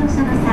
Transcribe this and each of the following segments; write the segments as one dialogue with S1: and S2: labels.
S1: 乗車の際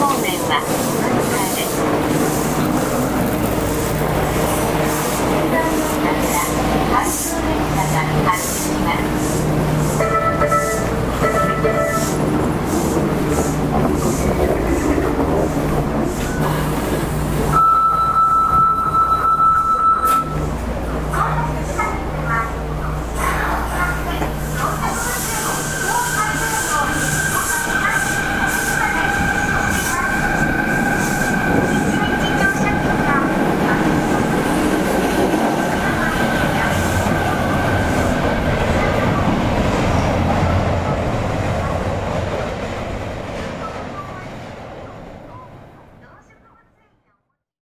S1: 方面は反対ですの車から半数列車が発車します